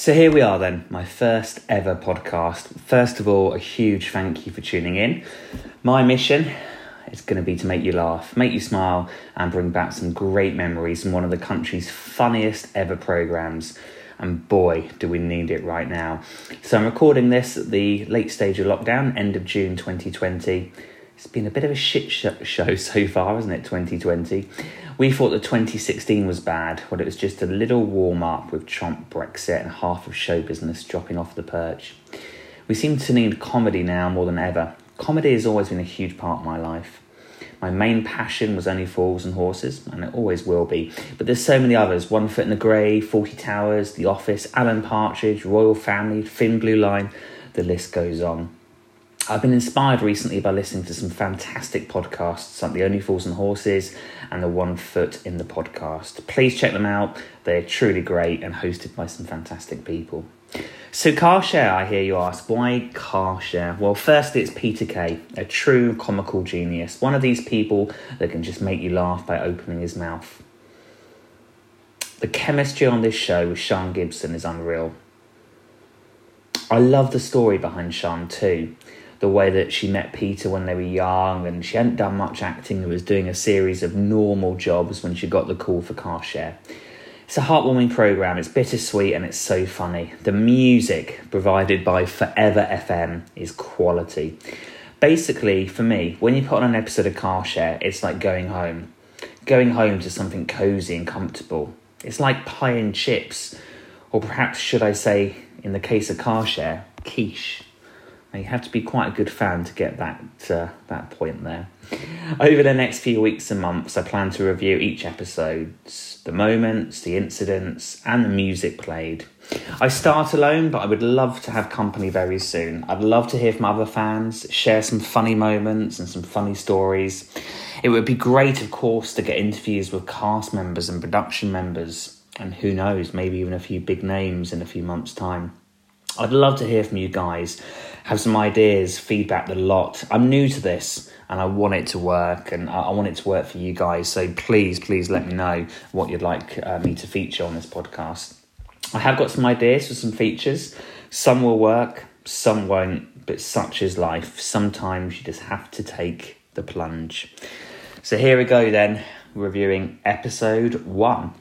So here we are then, my first ever podcast. First of all, a huge thank you for tuning in. My mission is going to be to make you laugh, make you smile, and bring back some great memories from one of the country's funniest ever programs. And boy, do we need it right now. So I'm recording this at the late stage of lockdown, end of June 2020. It's been a bit of a shit show so far, isn't it, 2020? We thought that 2016 was bad, but it was just a little warm up with Trump, Brexit, and half of show business dropping off the perch. We seem to need comedy now more than ever. Comedy has always been a huge part of my life. My main passion was only Fools and Horses, and it always will be. But there's so many others One Foot in the Grave, Fawlty Towers, The Office, Alan Partridge, Royal Family, Thin Blue Line, the list goes on. I've been inspired recently by listening to some fantastic podcasts like The Only Fools and Horses and The One Foot in the Podcast. Please check them out. They're truly great and hosted by some fantastic people. So, car share, I hear you ask. Why car share? Well, firstly, it's Peter Kay, a true comical genius. One of these people that can just make you laugh by opening his mouth. The chemistry on this show with Sian Gibson is unreal. I love the story behind Sian too the way that she met Peter when they were young, and she hadn't done much acting and was doing a series of normal jobs when she got the call for car share. It's a heartwarming program, it's bittersweet and it's so funny. The music provided by Forever FM is quality. Basically, for me, when you put on an episode of Car Share, it's like going home. Going home to something cozy and comfortable. It's like pie and chips, or perhaps, should I say, in the case of Car Share, quiche. You have to be quite a good fan to get that uh, that point there. Over the next few weeks and months, I plan to review each episode, the moments, the incidents, and the music played. I start alone, but I would love to have company very soon. I'd love to hear from other fans, share some funny moments and some funny stories. It would be great, of course, to get interviews with cast members and production members, and who knows, maybe even a few big names in a few months' time. I'd love to hear from you guys, have some ideas, feedback a lot. I'm new to this and I want it to work and I want it to work for you guys. So please, please let me know what you'd like uh, me to feature on this podcast. I have got some ideas for some features. Some will work, some won't, but such is life. Sometimes you just have to take the plunge. So here we go then, reviewing episode one.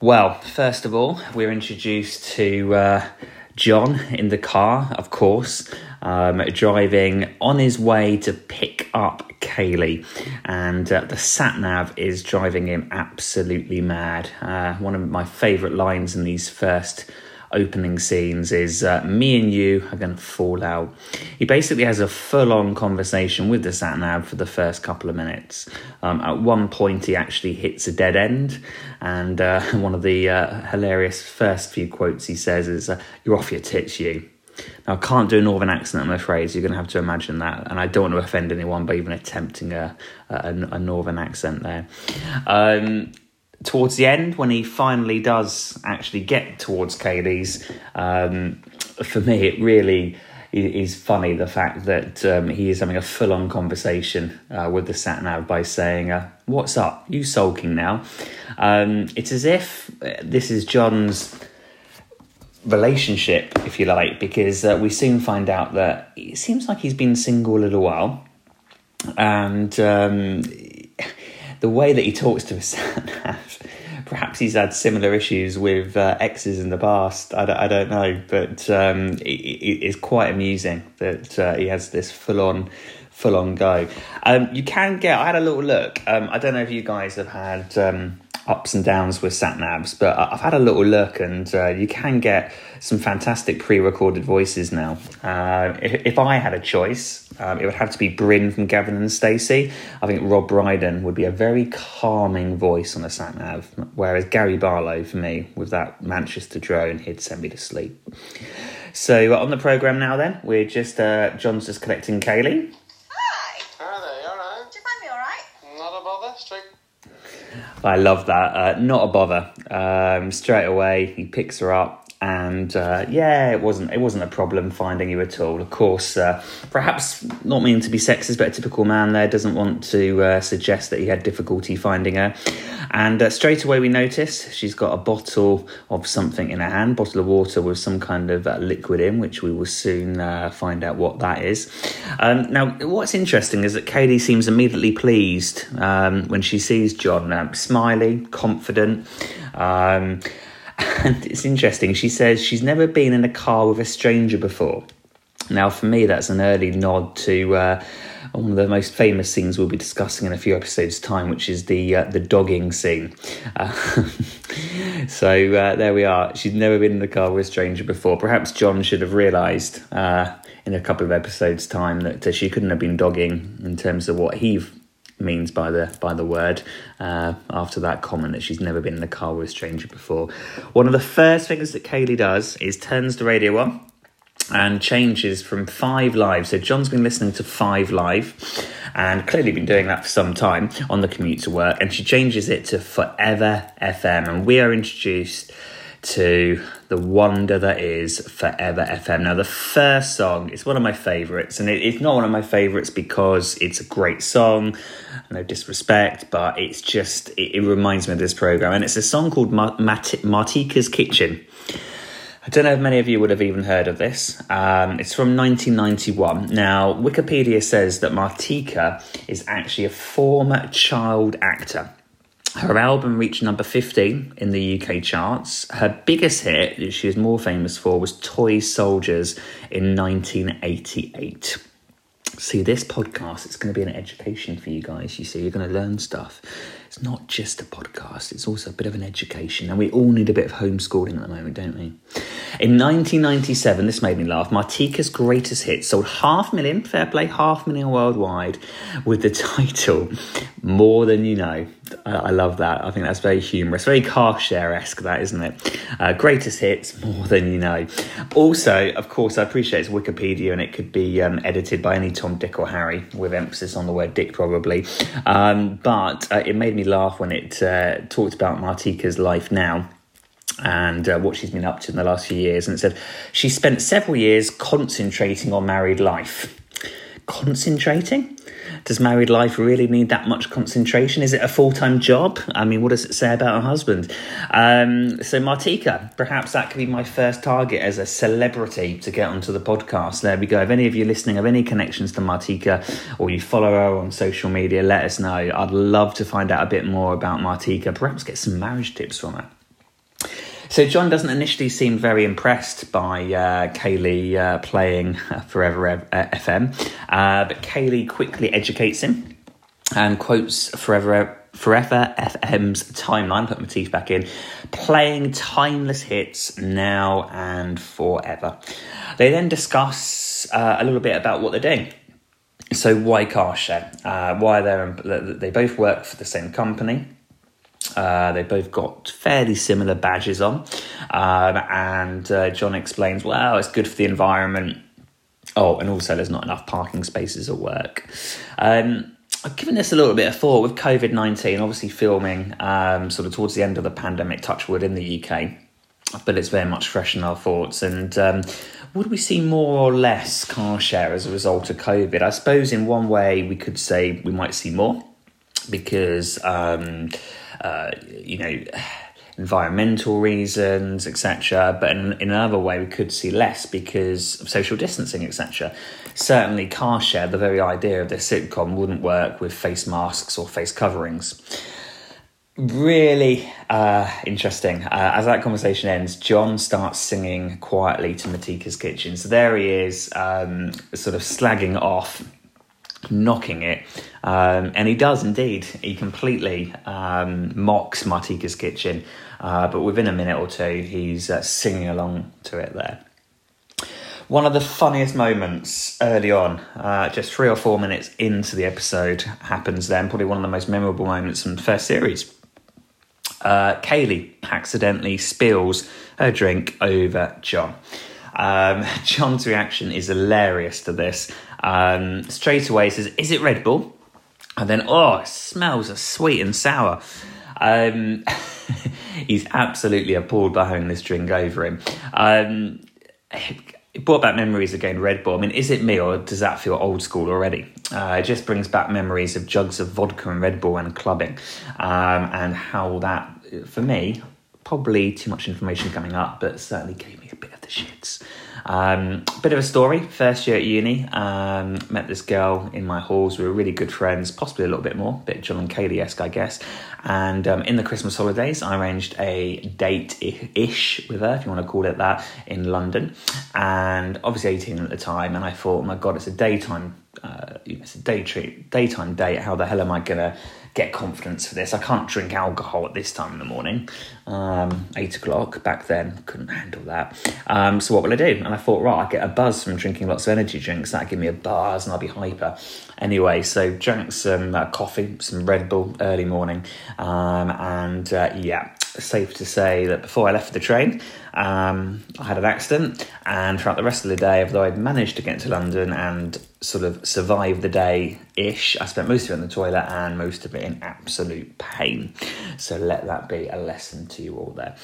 Well, first of all, we're introduced to uh, John in the car, of course, um, driving on his way to pick up Kayleigh, and uh, the sat nav is driving him absolutely mad. Uh, one of my favourite lines in these first opening scenes is uh, me and you are going to fall out. He basically has a full on conversation with the sat nav for the first couple of minutes. Um, at one point, he actually hits a dead end, and uh, one of the uh, hilarious first few quotes he says is, uh, You're off your tits, you. Now, I can't do a northern accent, I'm afraid, so you're going to have to imagine that. And I don't want to offend anyone by even attempting a, a, a northern accent there. Um, towards the end, when he finally does actually get towards Kayleigh's, um, for me, it really is funny the fact that um, he is having a full on conversation uh, with the sat nav by saying, uh, What's up? You sulking now? Um, it's as if uh, this is John's relationship, if you like, because uh, we soon find out that it seems like he's been single a little while. And um, the way that he talks to his nav, perhaps he's had similar issues with uh, exes in the past. I don't, I don't know, but um, it, it's quite amusing that uh, he has this full on. Full on go. Um, you can get. I had a little look. Um, I don't know if you guys have had um, ups and downs with sat navs, but I've had a little look and uh, you can get some fantastic pre recorded voices now. Uh, if, if, I had a choice, um, it would have to be Bryn from Gavin and Stacey. I think Rob Brydon would be a very calming voice on a sat nav, whereas Gary Barlow, for me, with that Manchester drone, he'd send me to sleep. So uh, on the programme now, then, we're just, uh, John's just collecting Kayleigh. I love that. Uh, not a bother. Um, straight away, he picks her up and uh, yeah, it wasn't it wasn't a problem finding you at all. Of course, uh, perhaps not meaning to be sexist, but a typical man there doesn't want to uh, suggest that he had difficulty finding her. And uh, straight away, we notice she's got a bottle of something in her hand, bottle of water with some kind of uh, liquid in, which we will soon uh, find out what that is. Um, now, what's interesting is that Katie seems immediately pleased um, when she sees John, um, smiley, confident. Um, and it's interesting. She says she's never been in a car with a stranger before. Now, for me, that's an early nod to uh, one of the most famous scenes we'll be discussing in a few episodes' time, which is the uh, the dogging scene. Uh, so uh, there we are. She's never been in a car with a stranger before. Perhaps John should have realised uh, in a couple of episodes' time that she couldn't have been dogging in terms of what he means by the by the word uh, after that comment that she's never been in a car with a stranger before. One of the first things that Kayleigh does is turns the radio on and changes from five live. So John's been listening to five live and clearly been doing that for some time on the commute to work and she changes it to forever FM and we are introduced to the wonder that is Forever FM. Now, the first song is one of my favourites, and it, it's not one of my favourites because it's a great song, no disrespect, but it's just, it, it reminds me of this programme, and it's a song called Martika's Kitchen. I don't know if many of you would have even heard of this. Um, it's from 1991. Now, Wikipedia says that Martika is actually a former child actor. Her album reached number 15 in the UK charts. Her biggest hit, that she was more famous for, was Toy Soldiers in 1988. See, this podcast, it's going to be an education for you guys. You see, you're going to learn stuff. It's not just a podcast, it's also a bit of an education. And we all need a bit of homeschooling at the moment, don't we? In 1997, this made me laugh, Martika's greatest hit sold half million, fair play, half million worldwide, with the title More Than You Know. I, love that. I think that's very humorous, very car share esque, that, isn't it? Uh, greatest hits, More Than You Know. Also, of course, I appreciate it's Wikipedia and it could be um, edited by any Tom, Dick, or Harry, with emphasis on the word Dick, probably. Um, but uh, it made me laugh when it uh, talked about Martika's life now and uh, what she's been up to in the last few years. And it said she spent several years concentrating on married life. Concentrating? Does married life really need that much concentration? Is it a full time job? I mean, what does it say about a husband? Um, so, Martika, perhaps that could be my first target as a celebrity to get onto the podcast. There we go. If any of you listening have any connections to Martika or you follow her on social media, let us know. I'd love to find out a bit more about Martika, perhaps get some marriage tips from her. So John doesn't initially seem very impressed by uh, Kayleigh uh, playing Forever FM, uh, but Kayleigh quickly educates him and quotes Forever Forever FM's timeline, put my teeth back in, playing timeless hits now and forever. They then discuss uh, a little bit about what they're doing. So why CarShare? Uh, why they're they both work for the same company. Uh, they both got fairly similar badges on. Um, and uh, John explains, well, it's good for the environment. Oh, and also there's not enough parking spaces at work. Um, I've given this a little bit of thought with COVID 19, obviously filming um, sort of towards the end of the pandemic, touchwood in the UK, but it's very much fresh in our thoughts. And um, would we see more or less car share as a result of COVID? I suppose in one way we could say we might see more because um, uh, you know, environmental reasons, etc. But in, in, another way, we could see less because of social distancing, etc. Certainly, car share, the very idea of this sitcom wouldn't work with face masks or face coverings. Really uh, interesting. Uh, as that conversation ends, John starts singing quietly to Martika's kitchen. So there he is, um, sort of slagging off knocking it. Um, and he does indeed. He completely um, mocks Martika's kitchen. Uh, but within a minute or two, he's uh, singing along to it there. One of the funniest moments early on, uh, just three or four minutes into the episode, happens then. Probably one of the most memorable moments from the first series. Uh, Kayleigh accidentally spills her drink over John. Um, John's reaction is hilarious to this. Um, straight away says, Is it Red Bull? And then, oh, smells sweet and sour. Um, he's absolutely appalled by having this drink over him. Um, it brought back memories again, Red Bull. I mean, is it me or does that feel old school already? Uh, it just brings back memories of jugs of vodka and Red Bull and clubbing, um, and how that, for me, probably too much information coming up, but certainly gave bit of the shits. Um, bit of a story. First year at uni, um, met this girl in my halls. We were really good friends, possibly a little bit more, bit John and Kayleigh esque, I guess. And um, in the Christmas holidays, I arranged a date ish with her, if you want to call it that, in London. And obviously 18 at the time, and I thought, oh my God, it's a daytime. Uh, it's a day treat, daytime date. How the hell am I gonna get confidence for this. I can't drink alcohol at this time in the morning. Um, eight o'clock back then, couldn't handle that. Um, so what will I do? And I thought, right, I get a buzz from drinking lots of energy drinks. That'll give me a buzz and I'll be hyper. Anyway, so drank some uh, coffee, some Red Bull early morning, um, and uh, yeah, safe to say that before I left the train, um, I had an accident, and throughout the rest of the day, although I'd managed to get to London and sort of survive the day ish, I spent most of it in the toilet and most of it in absolute pain. So let that be a lesson to you all there.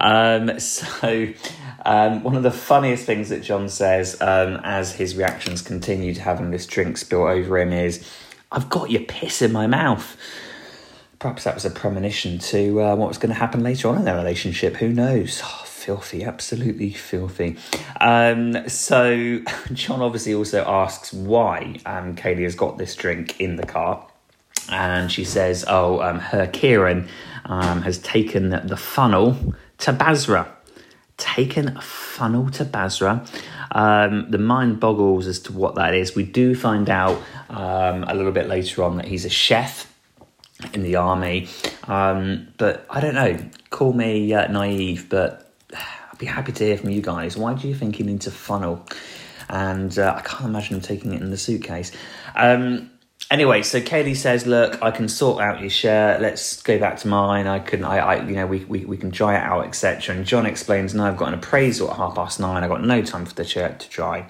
Um, so, um, one of the funniest things that John says um, as his reactions continue to having this drink spill over him is, I've got your piss in my mouth perhaps that was a premonition to uh, what was going to happen later on in their relationship. Who knows? Oh, filthy, absolutely filthy. Um, so, John obviously also asks why um, Kayleigh has got this drink in the car. And she says, Oh, um, her Kieran um, has taken the funnel to Basra. Taken a funnel to Basra. Um, the mind boggles as to what that is. We do find out um, a little bit later on that he's a chef in the army. Um, but I don't know. Call me uh, naive, but I'd be happy to hear from you guys. Why do you think he needs a funnel? And uh, I can't imagine him taking it in the suitcase. Um, anyway, so Kayleigh says, "Look, I can sort out your shirt. Let's go back to mine. I can, I, I you know, we, we, we can dry it out, etc." And John explains, "No, I've got an appraisal at half past nine. I've got no time for the shirt to dry."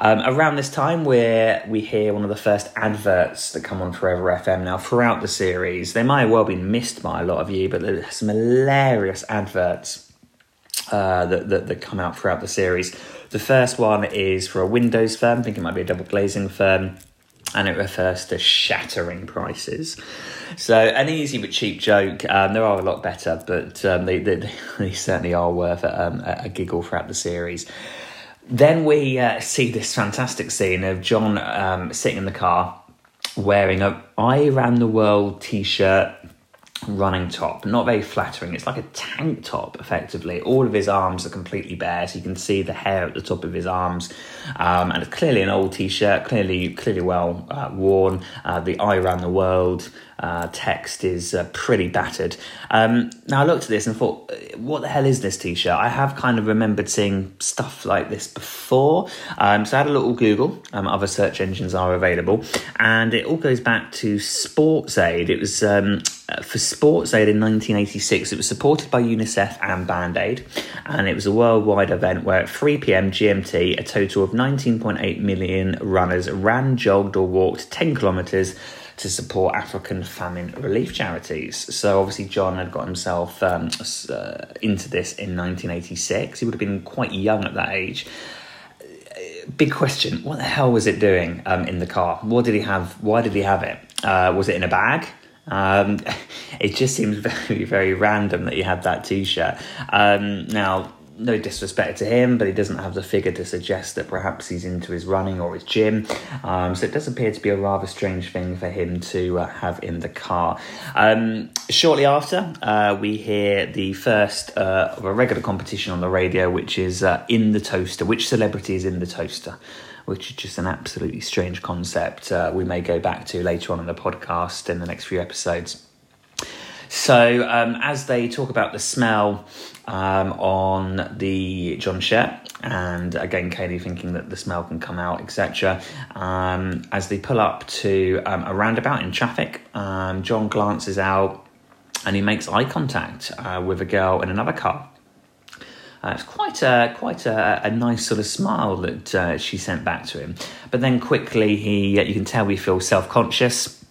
Um, around this time, where we hear one of the first adverts that come on Forever FM now throughout the series. They might have well been missed by a lot of you, but there's some hilarious adverts uh, that, that, that come out throughout the series. The first one is for a Windows firm, I think it might be a double glazing firm and it refers to shattering prices. So, an easy but cheap joke. Um, there are a lot better, but um, they, they, they, certainly are worth um, a, a, giggle throughout the series. Then we uh, see this fantastic scene of John um, sitting in the car wearing a I Ran the World t shirt running top. Not very flattering. It's like a tank top, effectively. All of his arms are completely bare, so you can see the hair at the top of his arms. Um, and it's clearly an old t-shirt, clearly, clearly well uh, worn. Uh, the "I ran the world" uh, text is uh, pretty battered. Um, now I looked at this and thought, what the hell is this t-shirt? I have kind of remembered seeing stuff like this before. Um, so I had a little Google. Um, other search engines are available, and it all goes back to Sportsaid. It was um, for Sportsaid in 1986. It was supported by UNICEF and Band Aid, and it was a worldwide event where at 3 p.m. GMT, a total of 19.8 million runners ran, jogged, or walked 10 kilometres to support African famine relief charities. So obviously, John had got himself um, uh, into this in 1986. He would have been quite young at that age. Big question: What the hell was it doing um, in the car? What did he have? Why did he have it? Uh, was it in a bag? Um, it just seems very, very random that he had that T-shirt. Um, now, no disrespect to him, but he doesn't have the figure to suggest that perhaps he's into his running or his gym. Um, so it does appear to be a rather strange thing for him to uh, have in the car. Um, shortly after, uh, we hear the first uh, of a regular competition on the radio, which is uh, in the toaster. Which celebrity is in the toaster? Which is just an absolutely strange concept. Uh, we may go back to later on in the podcast in the next few episodes. So, um, as they talk about the smell um, on the John shirt, and again, Kayleigh thinking that the smell can come out, etc. Um, as they pull up to um, a roundabout in traffic, um, John glances out and he makes eye contact uh, with a girl in another car. Uh, it's quite a quite a, a, nice sort of smile that uh, she sent back to him. But then quickly, he you can tell he feels self conscious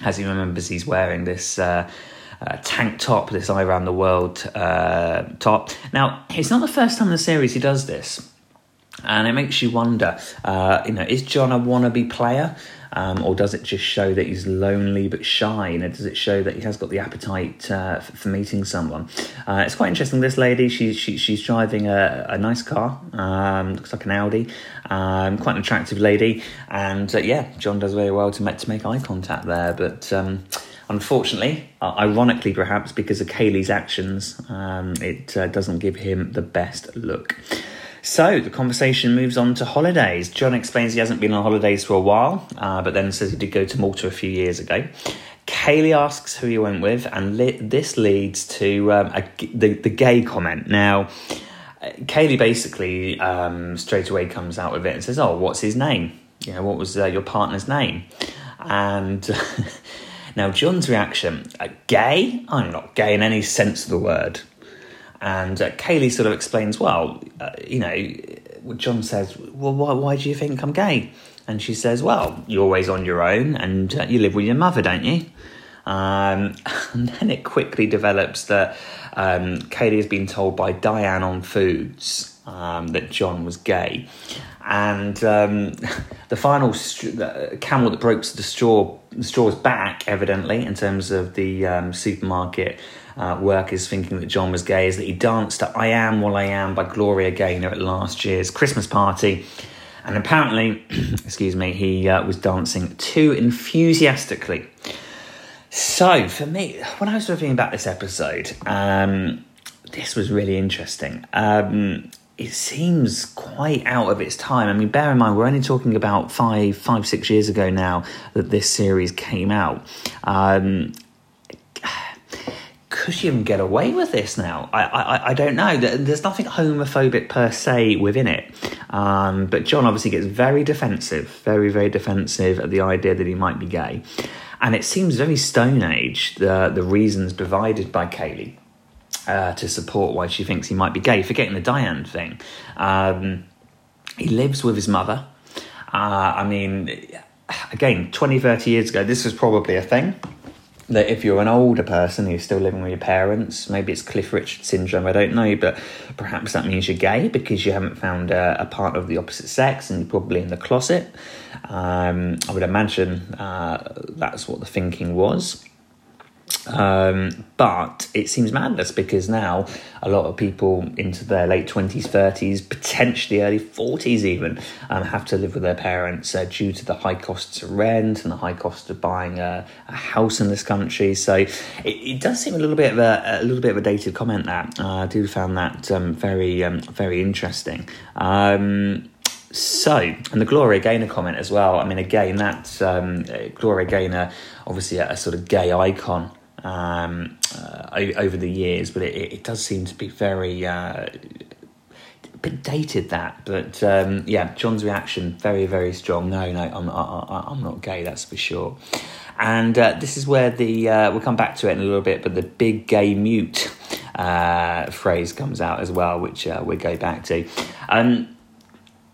as he remembers he's wearing this uh, uh, tank top, this I Ran the World uh, top. Now, it's not the first time in the series he does this. And it makes you wonder, uh, you know, is John a wannabe player? Um, or does it just show that he's lonely but shy? You know, does it show that he has got the appetite uh, for, for, meeting someone? Uh, it's quite interesting. This lady, she, she she's driving a, a nice car. Um, looks like an Audi. Um, quite an attractive lady, and uh, yeah, John does very well to make to make eye contact there. But unfortunately, ironically perhaps because of Kayleigh's actions, um, it uh, doesn't give him the best look. So the conversation moves on to holidays. John explains he hasn't been on holidays for a while, uh, but then says he did go to Malta a few years ago. Kayleigh asks who he went with, and li- this leads to um, a, the, the gay comment. Now, uh, Kayleigh basically um, straight away comes out with it and says, "Oh, what's his name? You know, what was uh, your partner's name?" And now John's reaction: uh, "Gay? I'm not gay in any sense of the word." And uh, Kayleigh sort of explains, well, uh, you know, John says, well, why, why do you think I'm gay? And she says, well, you're always on your own and uh, you live with your mother, don't you? Um, and then it quickly develops that um, Kayleigh has been told by Diane on Foods um, that John was gay. And um, the final st- the camel that broke the straw, straw's back, evidently, in terms of the um, supermarket uh, workers thinking that John was gay is that he danced at I Am What I Am by Gloria Gaynor at last year's Christmas party. And apparently, excuse me, he uh, was dancing too enthusiastically. So, for me, when I was reviewing about this episode, um, this was really interesting. Um, it seems quite out of its time. I mean, bear in mind, we're only talking about five, five, six years ago now that this series came out. Um, could you even get away with this now? I, I, I don't know. There's nothing homophobic per se within it. Um, but John obviously gets very defensive, very, very defensive at the idea that he might be gay. And it seems very Stone Age, the, the reasons provided by Kayleigh uh, to support why she thinks he might be gay, forgetting the Diane thing. Um, he lives with his mother. Uh, I mean, again, 20, 30 years ago, this was probably a thing that if you're an older person who's still living with your parents, maybe it's Cliff Richard syndrome, I don't know, but perhaps that means you're gay because you haven't found a, a partner of the opposite sex and you're probably in the closet. Um, I would imagine uh, that's what the thinking was. Um, but it seems madness because now a lot of people into their late 20s, 30s, potentially early 40s even, um, have to live with their parents uh, due to the high costs of rent and the high cost of buying a, a house in this country. So it, it, does seem a little bit of a, a, little bit of a dated comment. That uh, I do found that um, very um, very interesting. Um, so, and the Gloria Gaynor comment as well. I mean, again, that um, Gloria Gaynor, obviously a, a sort of gay icon um, uh, over the years, but it, it, does seem to be very uh, a bit dated. That, but um, yeah, John's reaction very very strong. No, no, I'm I, I'm not gay. That's for sure. And uh, this is where the uh, we'll come back to it in a little bit, but the big gay mute uh, phrase comes out as well, which uh, we'll go back to. Um,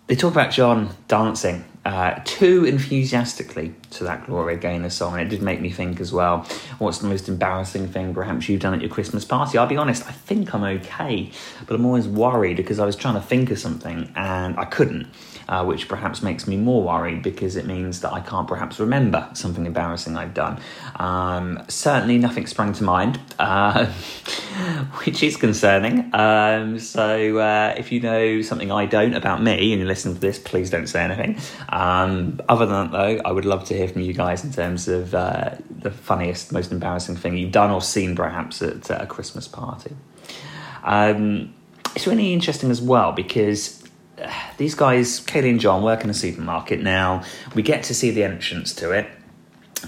they talk about John dancing uh, too enthusiastically to that Gloria Gaynor song, and it did make me think as well. What's the most embarrassing thing perhaps you've done at your Christmas party? I'll be honest, I think I'm okay, but I'm always worried because I was trying to think of something and I couldn't uh, which perhaps makes me more worried because it means that I can't perhaps remember something embarrassing I've done. Um, certainly, nothing sprang to mind, uh, which is concerning. Um, so, uh, if you know something I don't about me and you're listening to this, please don't say anything. Um, other than that, though, I would love to hear from you guys in terms of uh, the funniest, most embarrassing thing you've done or seen perhaps at a Christmas party. Um, it's really interesting as well because these guys, Kayleigh and John, work in a supermarket now. We get to see the entrance to it.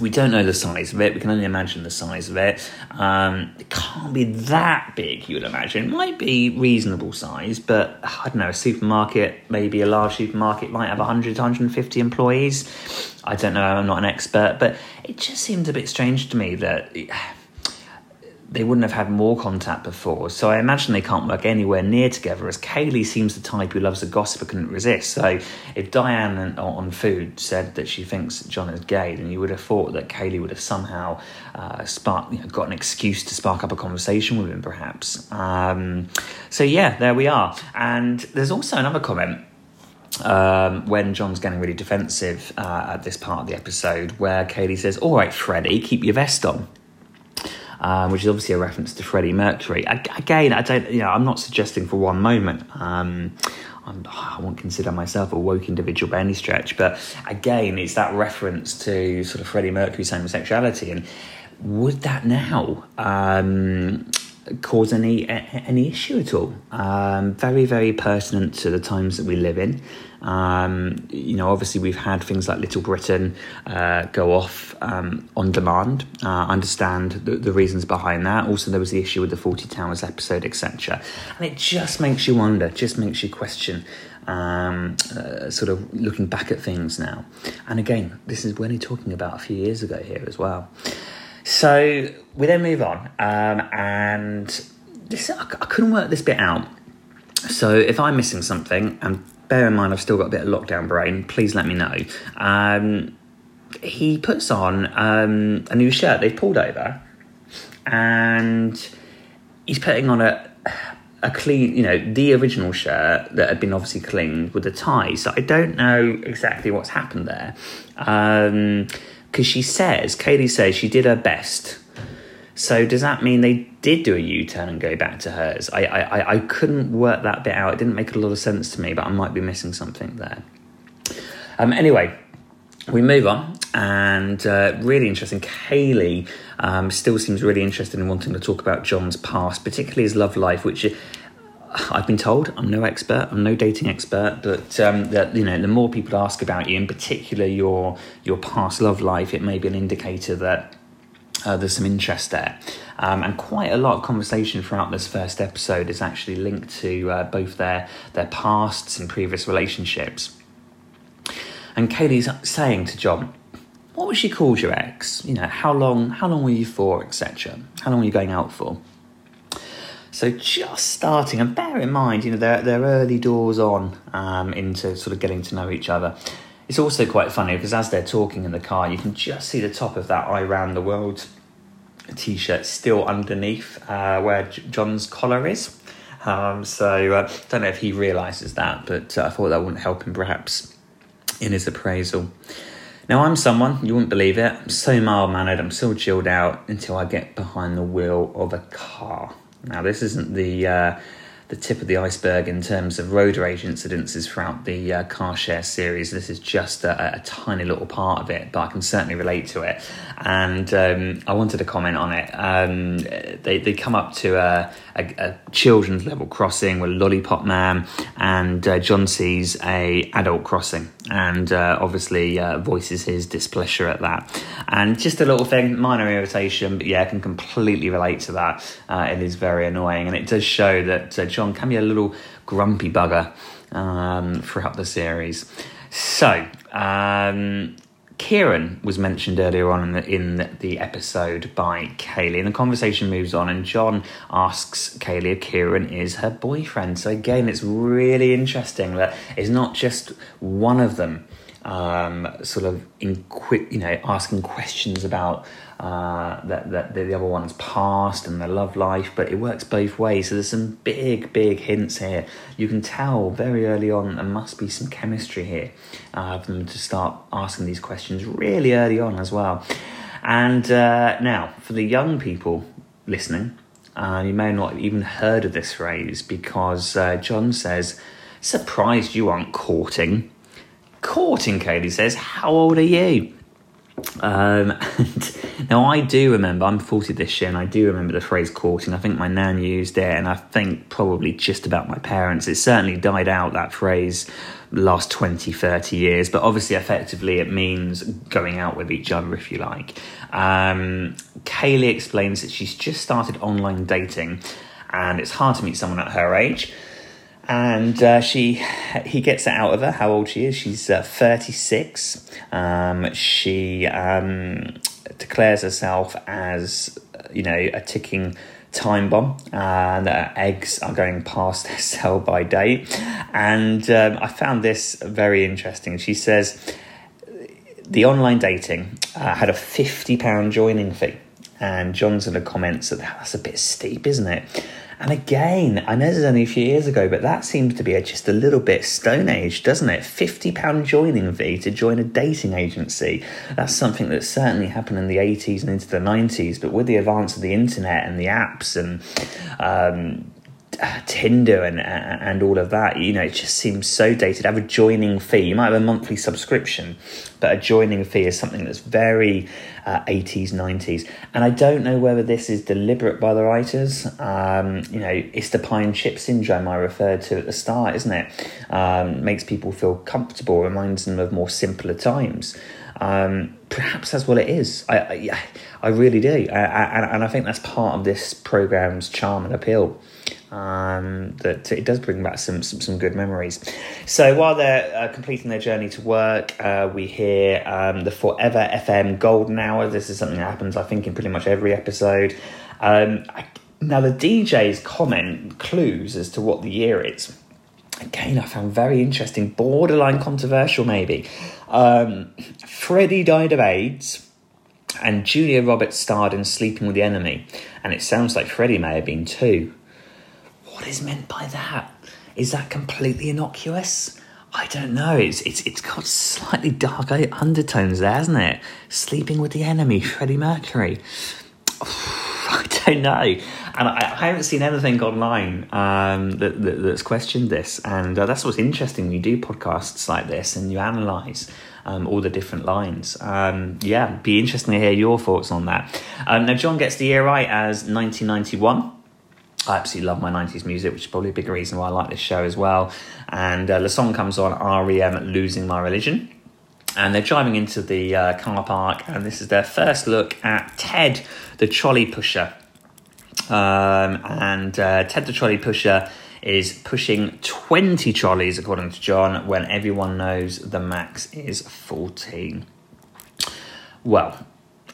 We don't know the size of it. We can only imagine the size of it. Um, it can't be that big, you would imagine. It might be reasonable size, but I don't know. A supermarket, maybe a large supermarket, might have 100, 150 employees. I don't know. I'm not an expert, but it just seems a bit strange to me that they wouldn't have had more contact before. So I imagine they can't work anywhere near together. As Kayleigh seems the type who loves a gossip and couldn't resist. So if Diane on Food said that she thinks John is gay, then you would have thought that Kayleigh would have somehow uh, spark, you know, got an excuse to spark up a conversation with him, perhaps. Um, so yeah, there we are. And there's also another comment um, when John's getting really defensive uh, at this part of the episode, where Kayleigh says, "All right, Freddie, keep your vest on." Um, which is obviously a reference to Freddie Mercury. Again, I don't, you know, I'm not suggesting for one moment. Um, I won't consider myself a woke individual by any stretch, but again, it's that reference to sort of Freddie Mercury's homosexuality, and would that now um, cause any any issue at all? Um, very, very pertinent to the times that we live in. Um, you know, obviously we've had things like Little Britain uh, go off um, on demand. Uh, understand the, the, reasons behind that. Also, there was the issue with the Fawlty Towers episode, etc. And it just makes you wonder, just makes you question. Um, uh, sort of looking back at things now, and again, this is you're only talking about a few years ago here as well. So we then move on, um, and this I, I couldn't work this bit out. So if I'm missing something, and bear in mind I've still got a bit of lockdown brain, please let me know. Um, he puts on um, a new shirt they've pulled over, and he's putting on a a clean, you know, the original shirt that had been obviously cleaned with the tie. So I don't know exactly what's happened there. Um, because she says, Kayleigh says she did her best. So does that mean they did do a U-turn and go back to hers? I, I, I couldn't work that bit out. It didn't make a lot of sense to me, but I might be missing something there. Um, anyway, we move on, and uh, really interesting. Kayleigh um, still seems really interested in wanting to talk about John's past, particularly his love life, which I've been told I'm no expert, I'm no dating expert, but um, that you know the more people ask about you, in particular your your past love life, it may be an indicator that uh, there's some interest there. Um, and quite a lot of conversation throughout this first episode is actually linked to uh, both their their pasts and previous relationships. And Kayleigh's saying to John, "What was she called your ex? You know, how long how long were you for, etc. How long were you going out for?" So just starting, and bear in mind, you know, they're, they're early doors on um, into sort of getting to know each other. It's also quite funny because as they're talking in the car, you can just see the top of that I Ran the World t shirt still underneath uh, where John's collar is. Um, so I uh, don't know if he realises that, but uh, I thought that wouldn't help him perhaps in his appraisal. Now, I'm someone, you wouldn't believe it, I'm so mild mannered, I'm so chilled out until I get behind the wheel of a car. Now, this isn't the uh, the tip of the iceberg in terms of road rage incidences throughout the uh, car share series. This is just a, a, tiny little part of it, but I can certainly relate to it. And um, I wanted to comment on it. Um, they, they come up to a, a, a, children's level crossing with Lollipop Man, and uh, John sees a adult crossing, and uh, obviously uh, voices his displeasure at that. And just a little thing, minor irritation, but yeah, I can completely relate to that. Uh, it is very annoying, and it does show that uh, John can be a little grumpy bugger um, throughout the series. So, um, Kieran was mentioned earlier on in the, in the episode by Kayleigh, and the conversation moves on. And John asks Kayleigh if Kieran is her boyfriend. So again, it's really interesting that it's not just one of them um, sort of in you know asking questions about uh, that, that the other one's past and their love life, but it works both ways. So there's some big, big hints here. You can tell very early on there must be some chemistry here uh, for them to start asking these questions really early on as well. And uh, now, for the young people listening, uh, you may not have even heard of this phrase because uh, John says, Surprised you aren't courting. Courting, Kayleigh says, How old are you? Um, now I do remember I'm 40 this year, and I do remember the phrase courting. I think my nan used it, and I think probably just about my parents. It certainly died out that phrase last 20, 30 years, but obviously, effectively, it means going out with each other, if you like. Um, Kayleigh explains that she's just started online dating, and it's hard to meet someone at her age and uh, she he gets it out of her how old she is she's uh, 36 um, she um, declares herself as, you know, a ticking time bomb and uh, eggs are going past their sell by date. And um, I found this very interesting. She says the online dating uh, had a £50 joining fee. And John's in the comments that that's a bit steep, isn't it? And again, I know this is only a few years ago, but that seems to be a, just a little bit stone age, doesn't it? £50 joining fee to join a dating agency. That's something that certainly happened in the 80s and into the 90s, but with the advance of the internet and the apps and um, Tinder and and all of that. You know, it just seems so dated. Have a joining fee. You might have a monthly subscription, but a joining fee is something that's very uh, 80s, 90s. And I don't know whether this is deliberate by the writers. Um, you know, it's the pie and chip syndrome I referred to at the start, isn't it? Um, makes people feel comfortable, reminds them of more simpler times. Um, perhaps that's what it is. I, I, I really do, and, and I think that's part of this program's charm and appeal um, that it does bring back some, some, some good memories. So while they're uh, completing their journey to work, uh, we hear um, the Forever FM Golden Hour. This is something that happens, I think, in pretty much every episode. Um, I, now the DJ's comment clues as to what the year is. Again, I found very interesting, borderline controversial, maybe. Um, Freddie died of AIDS and Julia Roberts starred in Sleeping with the Enemy, and it sounds like Freddie may have been too. What is meant by that? Is that completely innocuous? I don't know. It's it's it's got slightly dark undertones there, hasn't it? Sleeping with the enemy, Freddie Mercury. I don't know, and I, I haven't seen anything online um, that, that, that's questioned this, and uh, that's what's interesting. When you do podcasts like this and you analyse um, all the different lines. Um, yeah, be interesting to hear your thoughts on that. Um, now, John gets the year right as 1991. I absolutely love my 90s music, which is probably a big reason why I like this show as well. And uh, the song comes on REM Losing My Religion. And they're driving into the uh, car park, and this is their first look at Ted, the trolley pusher. Um, and uh, Ted, the trolley pusher, is pushing 20 trolleys, according to John, when everyone knows the max is 14. Well,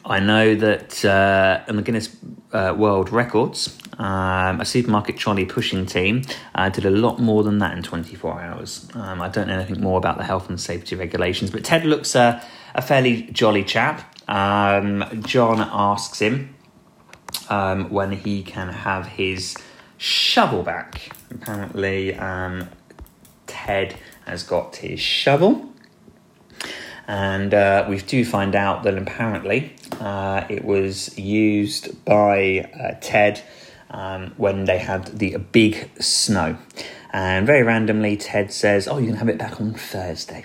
I know that uh, in the Guinness uh, World Records, um, a supermarket trolley pushing team uh, did a lot more than that in 24 hours. Um, I don't know anything more about the health and safety regulations, but Ted looks a fairly jolly chap. Um, John asks him um, when he can have his shovel back. Apparently, um, Ted has got his shovel. And uh, we do find out that apparently uh, it was used by uh, Ted um, when they had the big snow. And very randomly, Ted says, Oh, you can have it back on Thursday.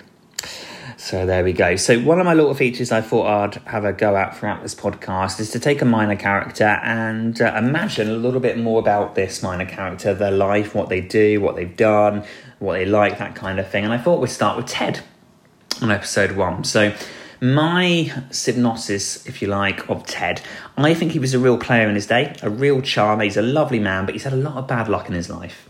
So there we go. So one of my little features I thought I'd have a go at throughout this podcast is to take a minor character and uh, imagine a little bit more about this minor character, their life, what they do, what they've done, what they like, that kind of thing. And I thought we'd start with Ted on episode one. So, my synopsis, if you like, of Ted, I think he was a real player in his day, a real charmer. He's a lovely man, but he's had a lot of bad luck in his life.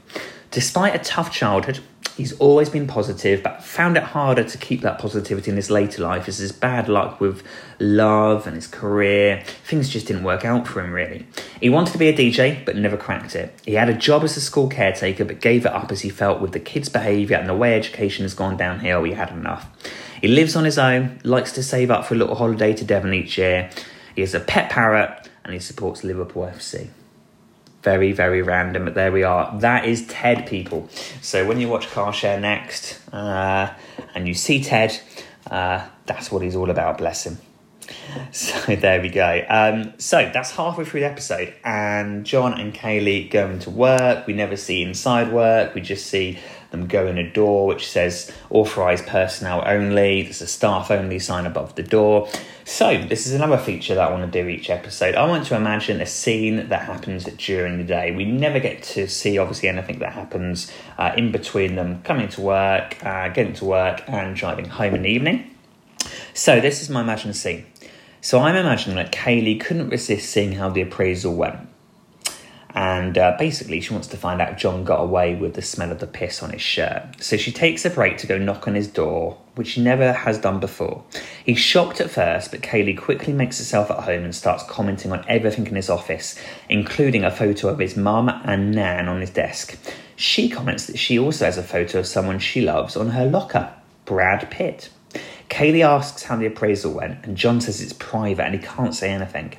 Despite a tough childhood, he's always been positive, but found it harder to keep that positivity in his later life as his bad luck with love and his career, things just didn't work out for him really. He wanted to be a DJ, but never cracked it. He had a job as a school caretaker, but gave it up as he felt with the kids' behaviour and the way education has gone downhill, he had enough. He lives on his own, likes to save up for a little holiday to Devon each year. He has a pet parrot and he supports Liverpool FC very, very random, but there we are. That is Ted, people. So when you watch Car Share next uh, and you see Ted, uh, that's what he's all about, bless him. So there we go. Um, so that's halfway through the episode, and John and Kayleigh go into work. We never see inside work, we just see them go in a door which says authorised personnel only. There's a staff only sign above the door. So, this is another feature that I want to do each episode. I want to imagine a scene that happens during the day. We never get to see, obviously, anything that happens uh, in between them coming to work, uh, getting to work, and driving home in the evening. So, this is my imagined scene. So, I'm imagining that Kayleigh couldn't resist seeing how the appraisal went And uh, basically, she wants to find out John got away with the smell of the piss on his shirt. So she takes a break to go knock on his door, which she never has done before. He's shocked at first, but Kayleigh quickly makes herself at home and starts commenting on everything in his office, including a photo of his mum and Nan on his desk. She comments that she also has a photo of someone she loves on her locker, Brad Pitt. Kayleigh asks how the appraisal went, and John says it's private and he can't say anything.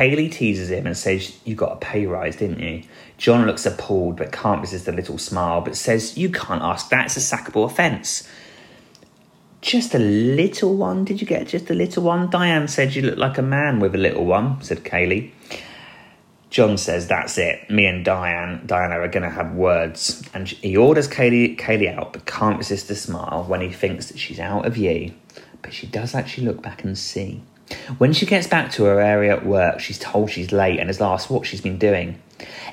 Kayleigh teases him and says, You got a pay rise, didn't you? John looks appalled but can't resist a little smile, but says, You can't ask that, it's a sackable offence. Just a little one? Did you get just a little one? Diane said you look like a man with a little one, said Kayleigh. John says, That's it. Me and Diane, Diana are going to have words. And he orders Kayleigh, Kayleigh out, but can't resist a smile when he thinks that she's out of view. But she does actually look back and see. When she gets back to her area at work, she's told she's late and is asked what she's been doing.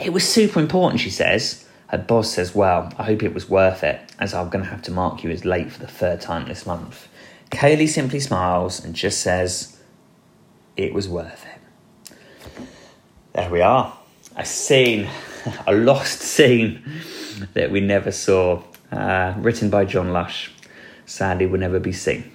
It was super important, she says. Her boss says, Well, I hope it was worth it, as I'm going to have to mark you as late for the third time this month. Kayleigh simply smiles and just says, It was worth it. There we are. A scene, a lost scene that we never saw, uh, written by John Lush sadly will never be seen.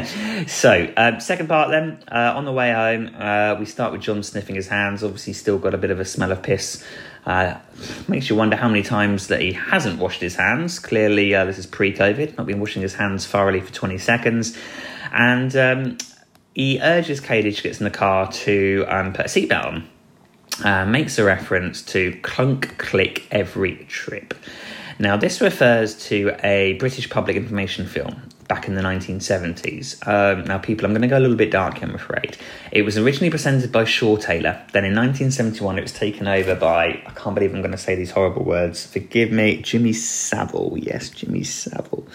so, um, second part then, uh, on the way home, uh, we start with John sniffing his hands. Obviously, still got a bit of a smell of piss. Uh, makes you wonder how many times that he hasn't washed his hands. Clearly, uh, this is pre COVID, not been washing his hands thoroughly for 20 seconds. And um, he urges Kayleigh to get in the car to um, put a seatbelt on. Uh, makes a reference to clunk click every trip. Now, this refers to a British public information film back in the 1970s. Um, now, people, I'm going to go a little bit dark, I'm afraid. It was originally presented by Shaw Taylor. Then in 1971, it was taken over by, I can't believe I'm going to say these horrible words. Forgive me, Jimmy Savile. Yes, Jimmy Savile.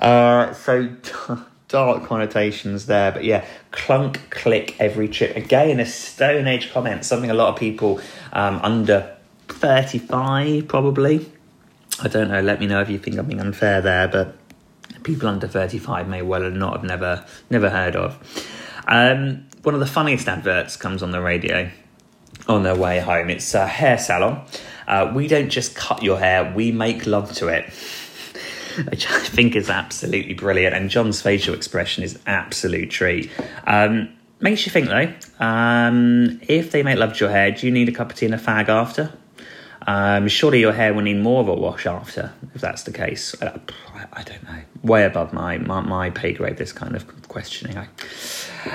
Uh, so. dark connotations there, but yeah, clunk click every trip. Again, a Stone Age comment, something a lot of people um, under 35 probably I don't know. Let me know if you think I'm being unfair there, but people under 35 may well not have never never heard of. Um, one of the funniest adverts comes on the radio on their way home. It's a hair salon. Uh, we don't just cut your hair; we make love to it. Which I think is absolutely brilliant, and John's facial expression is absolute treat. Um, makes you think though. Um, if they make love to your hair, do you need a cup of tea and a fag after? Um, surely your hair will need more of a wash after, if that's the case. Uh, I, don't know. Way above my, my, my, pay grade, this kind of questioning.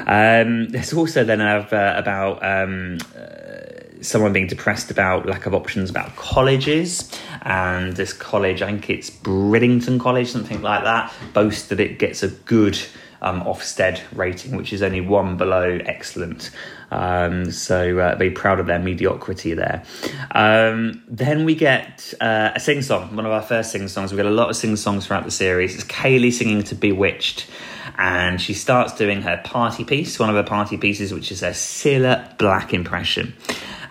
Um, there's also then uh, about um, uh, someone being depressed about lack of options about colleges. And this college, I think it's Bridlington College, something like that, boasts that it gets a good um, Ofsted rating, which is only one below excellent. Um, so uh, very proud of their mediocrity there. Um, then we get uh, a sing song, one of our first sing songs. We get a lot of sing songs throughout the series. It's Kayleigh singing to Bewitched. And she starts doing her party piece, one of her party pieces, which is a Cilla Black impression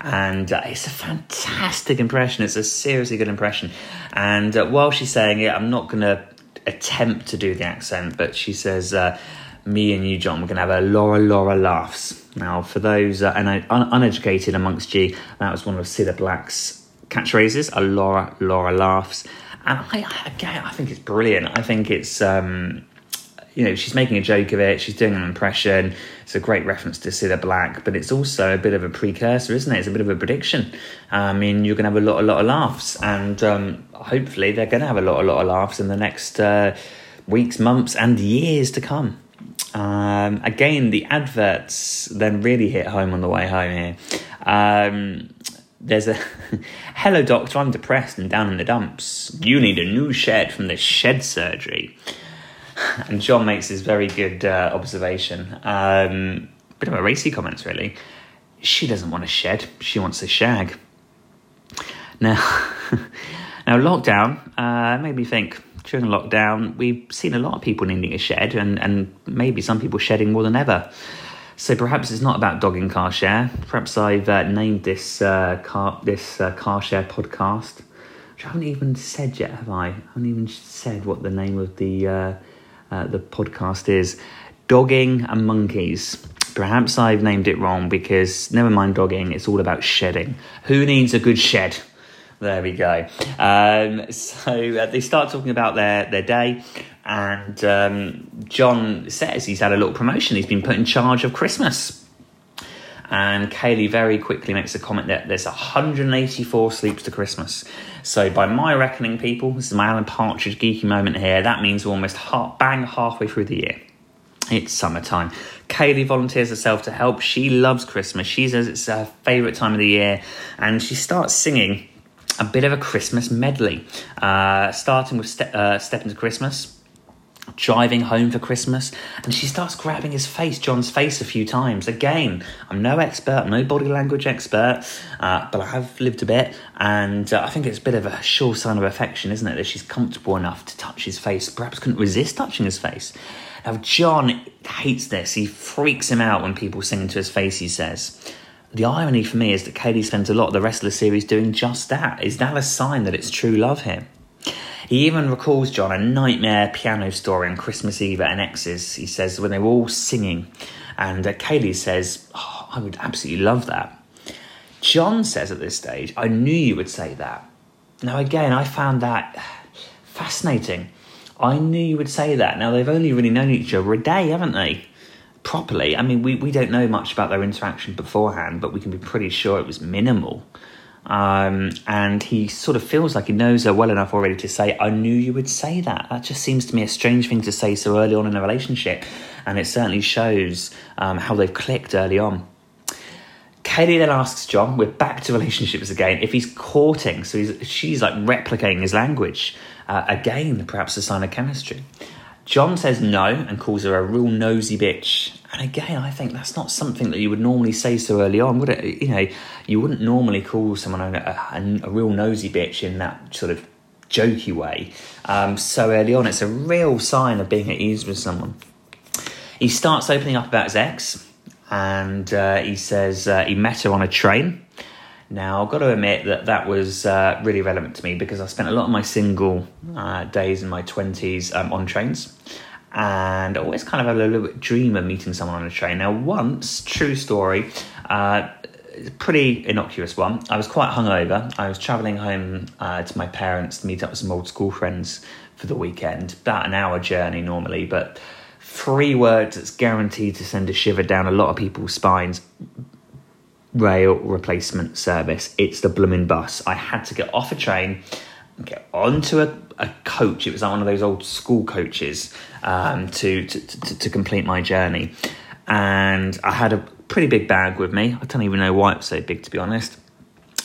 and uh, it's a fantastic impression. It's a seriously good impression. And uh, while she's saying it, I'm not going to attempt to do the accent, but she says, uh, "Me and you, John, we're going to have a Laura Laura laughs." Now, for those uh, and un- uneducated amongst you, that was one of Cilla Black's catchphrases: "A Laura Laura laughs," and I, again, I think it's brilliant. I think it's. Um, you know, she's making a joke of it. She's doing an impression. It's a great reference to Cilla Black, but it's also a bit of a precursor, isn't it? It's a bit of a prediction. I mean, you're going to have a lot, a lot of laughs, and um, hopefully, they're going to have a lot, a lot of laughs in the next uh, weeks, months, and years to come. Um, again, the adverts then really hit home on the way home here. Um, there's a hello doctor i'm depressed and down in the dumps you need a new shed from this shed surgery and John makes this very good uh, observation. Um, bit of a racy comments, really. She doesn't want a shed; she wants a shag. Now, now lockdown uh, made me think. During lockdown, we've seen a lot of people needing a shed, and, and maybe some people shedding more than ever. So perhaps it's not about dogging car share. Perhaps I've uh, named this uh, car this uh, car share podcast, which I haven't even said yet, have I? I haven't even said what the name of the uh, the podcast is Dogging and Monkeys. Perhaps I've named it wrong because never mind dogging, it's all about shedding. Who needs a good shed? There we go. Um, so uh, they start talking about their, their day, and um, John says he's had a little promotion. He's been put in charge of Christmas. And Kayleigh very quickly makes a comment that there's 184 sleeps to Christmas. So, by my reckoning, people, this is my Alan Partridge geeky moment here. That means we're almost half, bang halfway through the year. It's summertime. Kayleigh volunteers herself to help. She loves Christmas. She says it's her favourite time of the year, and she starts singing a bit of a Christmas medley, uh, starting with Ste- uh, Step into Christmas driving home for Christmas, and she starts grabbing his face, John's face, a few times. Again, I'm no expert, no body language expert, uh, but I have lived a bit, and uh, I think it's a bit of a sure sign of affection, isn't it? That she's comfortable enough to touch his face, perhaps couldn't resist touching his face. Now, John hates this. He freaks him out when people sing into his face, he says. The irony for me is that Kayleigh spends a lot of the rest of the series doing just that. Is that a sign that it's true love here? He even recalls John a nightmare piano story on Christmas Eve at an ex's. He says when they were all singing, and uh, Kayleigh says, oh, "I would absolutely love that." John says at this stage, "I knew you would say that." Now again, I found that fascinating. I knew you would say that. Now they've only really known each other a day, haven't they? properly. I mean, we, we don't know much about their interaction beforehand, but we can be pretty sure it was minimal. Um, and he sort of feels like he knows her well enough already to say, I knew you would say that. That just seems to me a strange thing to say so early on in a relationship. And it certainly shows um, how they've clicked early on. Kayleigh then asks John, we're back to relationships again, if he's courting. So he's, she's like replicating his language. Uh, again, perhaps a sign of chemistry. John says no and calls her a real nosy bitch. And again, I think that's not something that you would normally say so early on, would it? You know, you wouldn't normally call someone a, a, a real nosy bitch in that sort of jokey way um, so early on. It's a real sign of being at ease with someone. He starts opening up about his ex, and uh, he says uh, he met her on a train. Now, I've got to admit that that was uh, really relevant to me because I spent a lot of my single uh, days in my 20s um, on trains. And I always kind of had a little bit dream of meeting someone on a train. Now, once, true story, uh, pretty innocuous one. I was quite hungover. I was travelling home uh, to my parents to meet up with some old school friends for the weekend. About an hour journey normally, but three words that's guaranteed to send a shiver down a lot of people's spines rail replacement service. It's the blooming bus. I had to get off a train, and get onto a, a coach. It was like one of those old school coaches um, to, to, to, to complete my journey. And I had a pretty big bag with me. I don't even know why it was so big, to be honest.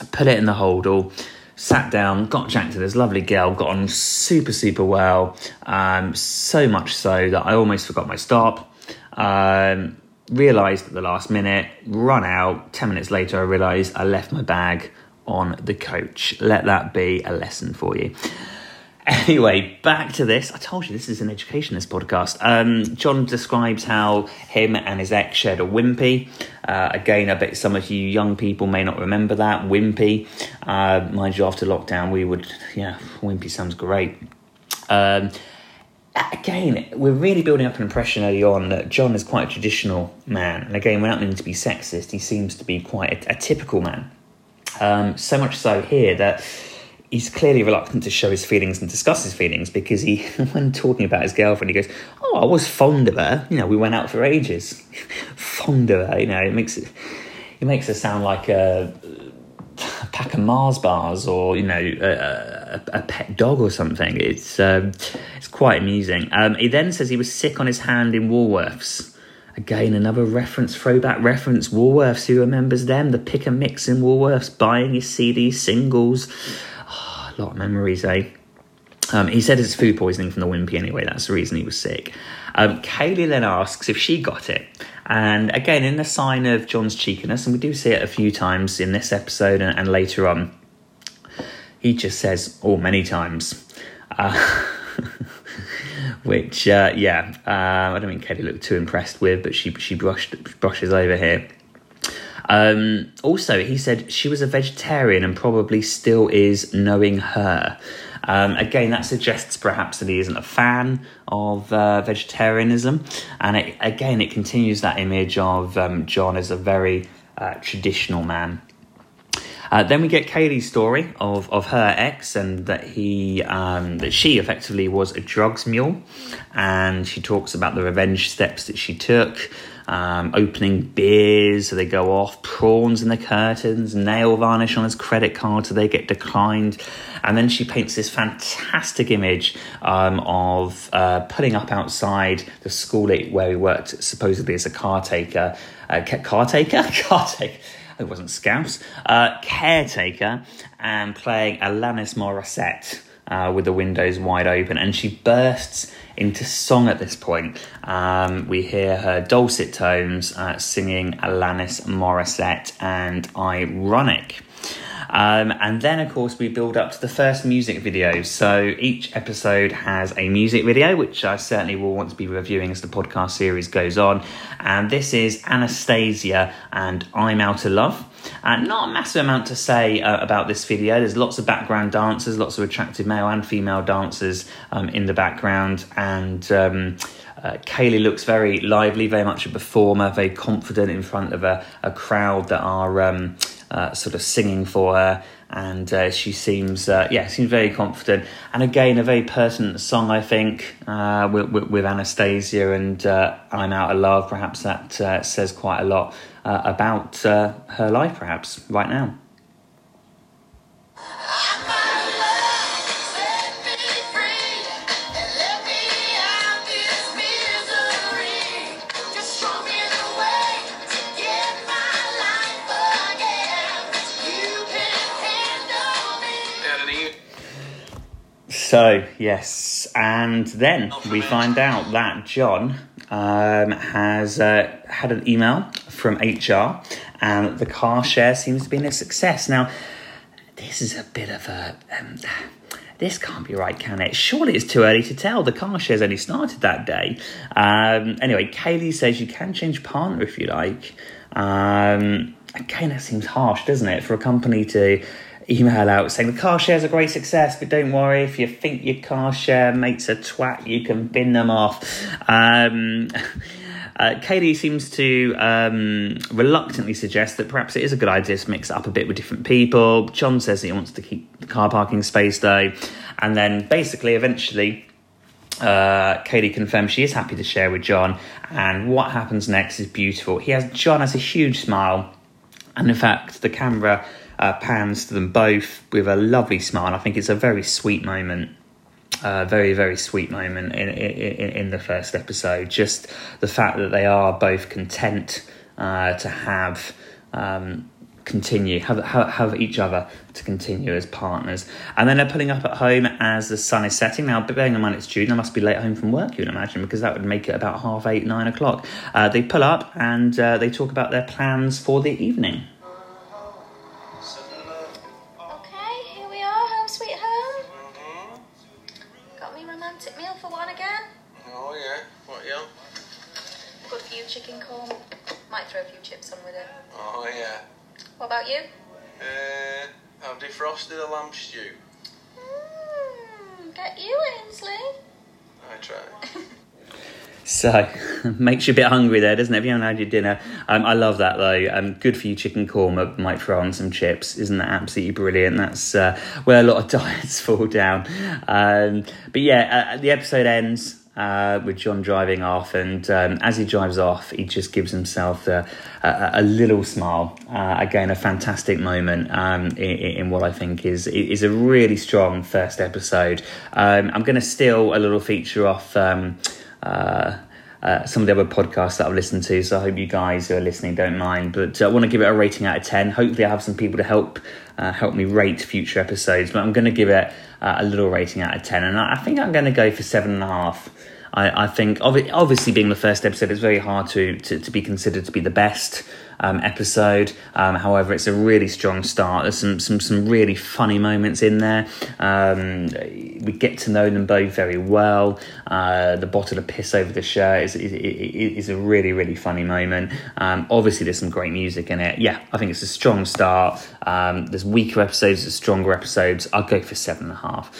I put it in the holdall, sat down, got jacked to this lovely girl, got on super, super well. Um, so much so that I almost forgot my stop. Um, realised at the last minute, run out. 10 minutes later, I realised I left my bag on the coach. Let that be a lesson for you. Anyway, back to this. I told you this is an education, this podcast. Um, John describes how him and his ex shared a Wimpy. Uh, again, I bet some of you young people may not remember that. Wimpy. Uh, mind you, after lockdown, we would, yeah, Wimpy sounds great. Um, again, we're really building up an impression early on that John is quite a traditional man. And again, without meaning to be sexist, he seems to be quite a, a typical man. Um, so much so here that he's clearly reluctant to show his feelings and discuss his feelings because he, when talking about his girlfriend, he goes, "Oh, I was fond of her. You know, we went out for ages. fond of her. You know, it makes it, it makes it sound like a pack of Mars bars or you know a, a pet dog or something. It's um, it's quite amusing. Um, he then says he was sick on his hand in Woolworths. Again, another reference, throwback reference. Woolworths, who remembers them? The pick and mix in Woolworths, buying his CD singles. Oh, a lot of memories, eh? Um, he said it's food poisoning from the Wimpy anyway. That's the reason he was sick. Um, Kayleigh then asks if she got it. And again, in the sign of John's cheekiness, and we do see it a few times in this episode and, and later on, he just says, "Oh, many times," uh, which, uh, yeah, uh, I don't think Katie looked too impressed with, but she she brushed brushes over here. Um, also, he said she was a vegetarian and probably still is, knowing her. Um, again, that suggests perhaps that he isn't a fan of uh, vegetarianism, and it, again, it continues that image of um, John as a very uh, traditional man. Uh, then we get Kayleigh's story of, of her ex and that he um, that she effectively was a drugs mule, and she talks about the revenge steps that she took. Um, opening beers, so they go off, prawns in the curtains, nail varnish on his credit card, so they get declined. And then she paints this fantastic image um, of uh, putting up outside the school where he worked, supposedly as a caretaker. Uh, caretaker? Caretaker it wasn't Scouse, uh, caretaker, and playing Alanis Morissette uh, with the windows wide open. And she bursts into song at this point. Um, we hear her dulcet tones uh, singing Alanis Morissette and Ironic. Um, and then, of course, we build up to the first music video. So each episode has a music video, which I certainly will want to be reviewing as the podcast series goes on. And this is Anastacia and I'm Out of Love. And not a massive amount to say uh, about this video. There's lots of background dancers, lots of attractive male and female dancers um, in the background. And um, uh, Kayleigh looks very lively, very much a performer, very confident in front of a, a crowd that are. Um, uh, sort of singing for her, and uh, she seems uh, yeah seems very confident. And again, a very pertinent song, I think, uh, with, with, Anastacia and uh, "I'm Out of Love." Perhaps that says quite a lot about her life, perhaps right now. So, yes, and then we find out that John um, has uh, had an email from HR and the car share seems to be a success. Now, this is a bit of a. Um, this can't be right, can it? Surely it's too early to tell. The car share's only started that day. Um, anyway, Kayleigh says you can change partner if you like. Um, again, that seems harsh, doesn't it, for a company to email out saying the car is a great success, but don't worry if you think your car share mate's a twat, you can bin them off. Um, uh, Kayleigh seems to um, reluctantly suggest that perhaps it is a good idea to mix it up a bit with different people. John says he wants to keep the car parking space though, and then basically, eventually, uh, Kayleigh confirms she is happy to share with John, and what happens next is beautiful. He has John has a huge smile, and in fact, the camera uh, pans to them both with a lovely smile. And I think it's a very sweet moment. Uh, very very sweet moment in, in in the first episode. Just the fact that they are both content uh, to have um, continue have, have have each other to continue as partners, and then they're pulling up at home as the sun is setting. Now, bearing in mind it's June, they must be late home from work. You would imagine because that would make it about half eight nine o'clock. Uh, they pull up and uh, they talk about their plans for the evening. So, makes you a bit hungry there, doesn't it? If you haven't had your dinner. Um, I love that though. Um, good for you, chicken korma. Might throw on some chips. Isn't that absolutely brilliant? That's uh, where a lot of diets fall down. Um, but yeah, uh, the episode ends uh, with John driving off, and um, as he drives off, he just gives himself a, a, a little smile. Uh, again, a fantastic moment um, in, in, what I think is is a really strong first episode. Um, I'm going to steal a little feature off. Um, uh, uh, some of the other podcasts that I've listened to. So I hope you guys who are listening don't mind. But uh, I want to give it a rating out of 10. Hopefully, I have some people to help uh, help me rate future episodes. But I'm going to give it uh, a little rating out of 10. And I, think I'm going to go for 7.5. I, I think, obviously, being the first episode, it's very hard to, to, to be considered to be the best um, episode. Um, however, it's a really strong start. There's some some some really funny moments in there. Um, we get to know them both very well. Uh, the bottle of piss over the shirt is is, is a really really funny moment. Um, obviously, there's some great music in it. Yeah, I think it's a strong start. Um, there's weaker episodes, there's stronger episodes. I'll go for seven and a half.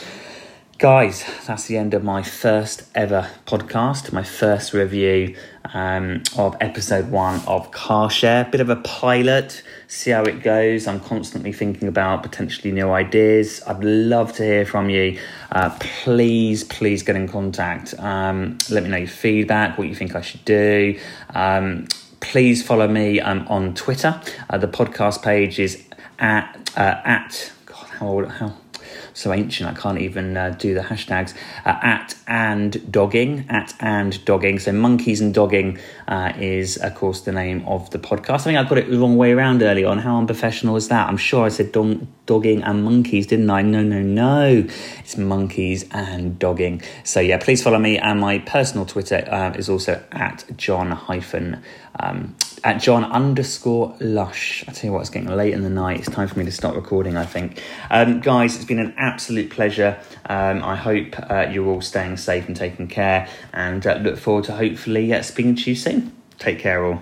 Guys, that's the end of my first ever podcast, my first review um, of episode one of Car Share. Bit of a pilot, see how it goes. I'm constantly thinking about potentially new ideas. I'd love to hear from you. Uh, please, please get in contact. Um, let me know your feedback, what you think I should do. Um, please follow me um, on Twitter. Uh, the podcast page is at, uh, at, God, how, how, so ancient I can't even uh, do the hashtags uh, at and dogging at and dogging. So monkeys and dogging uh, is of course the name of the podcast. I think I got it the wrong way around early on. How unprofessional is that? I'm sure I said dogging and monkeys, didn't I? No, no, no. It's monkeys and dogging. So yeah, please follow me and my personal Twitter uh, is also at John hyphen. Um, at John underscore Lush. I tell you what, it's getting late in the night. It's time for me to start recording, I think. Um, guys, it's been an absolute pleasure. Um, I hope uh, you're all staying safe and taking care, and uh, look forward to hopefully uh, speaking to you soon. Take care, all.